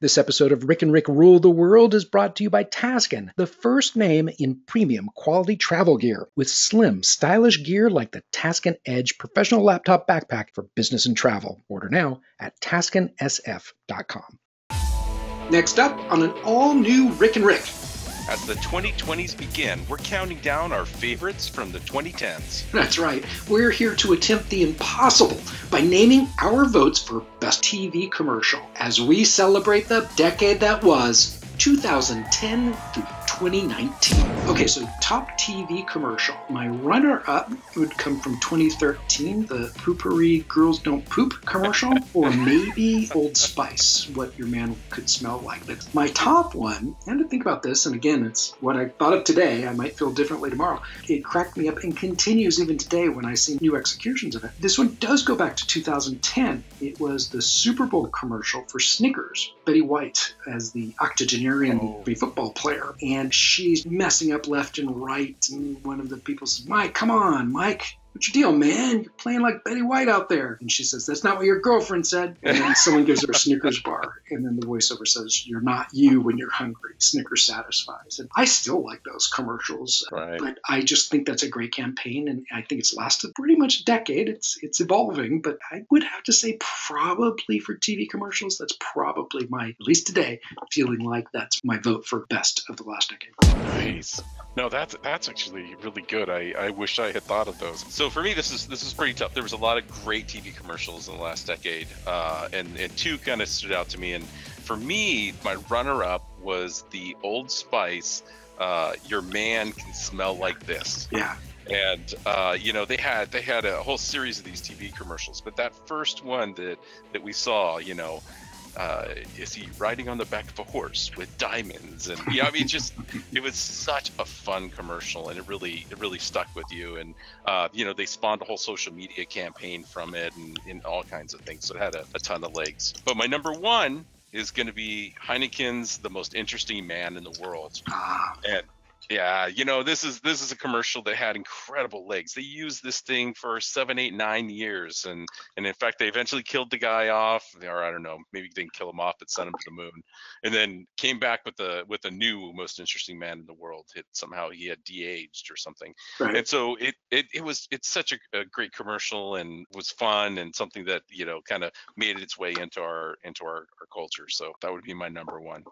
This episode of Rick and Rick Rule the World is brought to you by Taskin, the first name in premium quality travel gear, with slim, stylish gear like the Taskin Edge professional laptop backpack for business and travel. Order now at taskinsf.com. Next up on an all new Rick and Rick. As the 2020s begin, we're counting down our favorites from the 2010s. That's right. We're here to attempt the impossible by naming our votes for Best TV Commercial as we celebrate the decade that was 2010 through 2019. Okay, so top TV commercial. My runner up would come from 2013, the Poo-Pourri Girls Don't Poop commercial, or maybe Old Spice, what your man could smell like. But my top one, and to think about this, and again, it's what I thought of today, I might feel differently tomorrow. It cracked me up and continues even today when I see new executions of it. This one does go back to 2010. It was the Super Bowl commercial for Snickers, Betty White as the octogenarian oh. football player. And and she's messing up left and right. And one of the people says, Mike, come on, Mike, What's your deal, man? You're playing like Betty White out there. And she says, That's not what your girlfriend said. And then someone gives her a Snickers bar. And then the voiceover says, You're not you when you're hungry. Snickers satisfies. And I still like those commercials. Right. But I just think that's a great campaign. And I think it's lasted pretty much a decade. It's it's evolving. But I would have to say, probably for TV commercials, that's probably my, at least today, feeling like that's my vote for best of the last decade. Nice. No, that's that's actually really good. I, I wish I had thought of those. So for me, this is this is pretty tough. There was a lot of great TV commercials in the last decade, uh, and and two kind of stood out to me. And for me, my runner-up was the Old Spice. Uh, Your man can smell like this. Yeah and uh, you know they had they had a whole series of these TV commercials, but that first one that that we saw, you know, uh, is he riding on the back of a horse with diamonds? And yeah i mean just it was such a fun commercial and it really it really stuck with you. And uh, you know they spawned a whole social media campaign from it and, and all kinds of things so it had a, a ton of legs. But my number one is going to be heineken's the most interesting man in the world. Ah. and yeah, you know, this is this is a commercial that had incredible legs. They used this thing for seven, eight, nine years, and and in fact, they eventually killed the guy off, or I don't know, maybe they didn't kill him off, but sent him to the moon, and then came back with a with a new most interesting man in the world. It somehow he had de-aged or something, right. and so it it it was it's such a, a great commercial and was fun and something that you know kind of made its way into our into our, our culture. So that would be my number one.